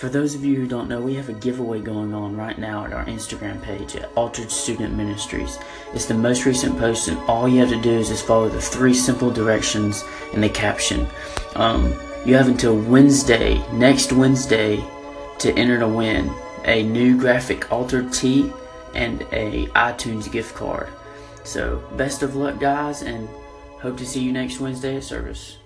For those of you who don't know, we have a giveaway going on right now at our Instagram page at Altered Student Ministries. It's the most recent post, and all you have to do is just follow the three simple directions in the caption. Um, you have until Wednesday, next Wednesday, to enter to win a new graphic altered tee and a iTunes gift card. So, best of luck, guys, and hope to see you next Wednesday at service.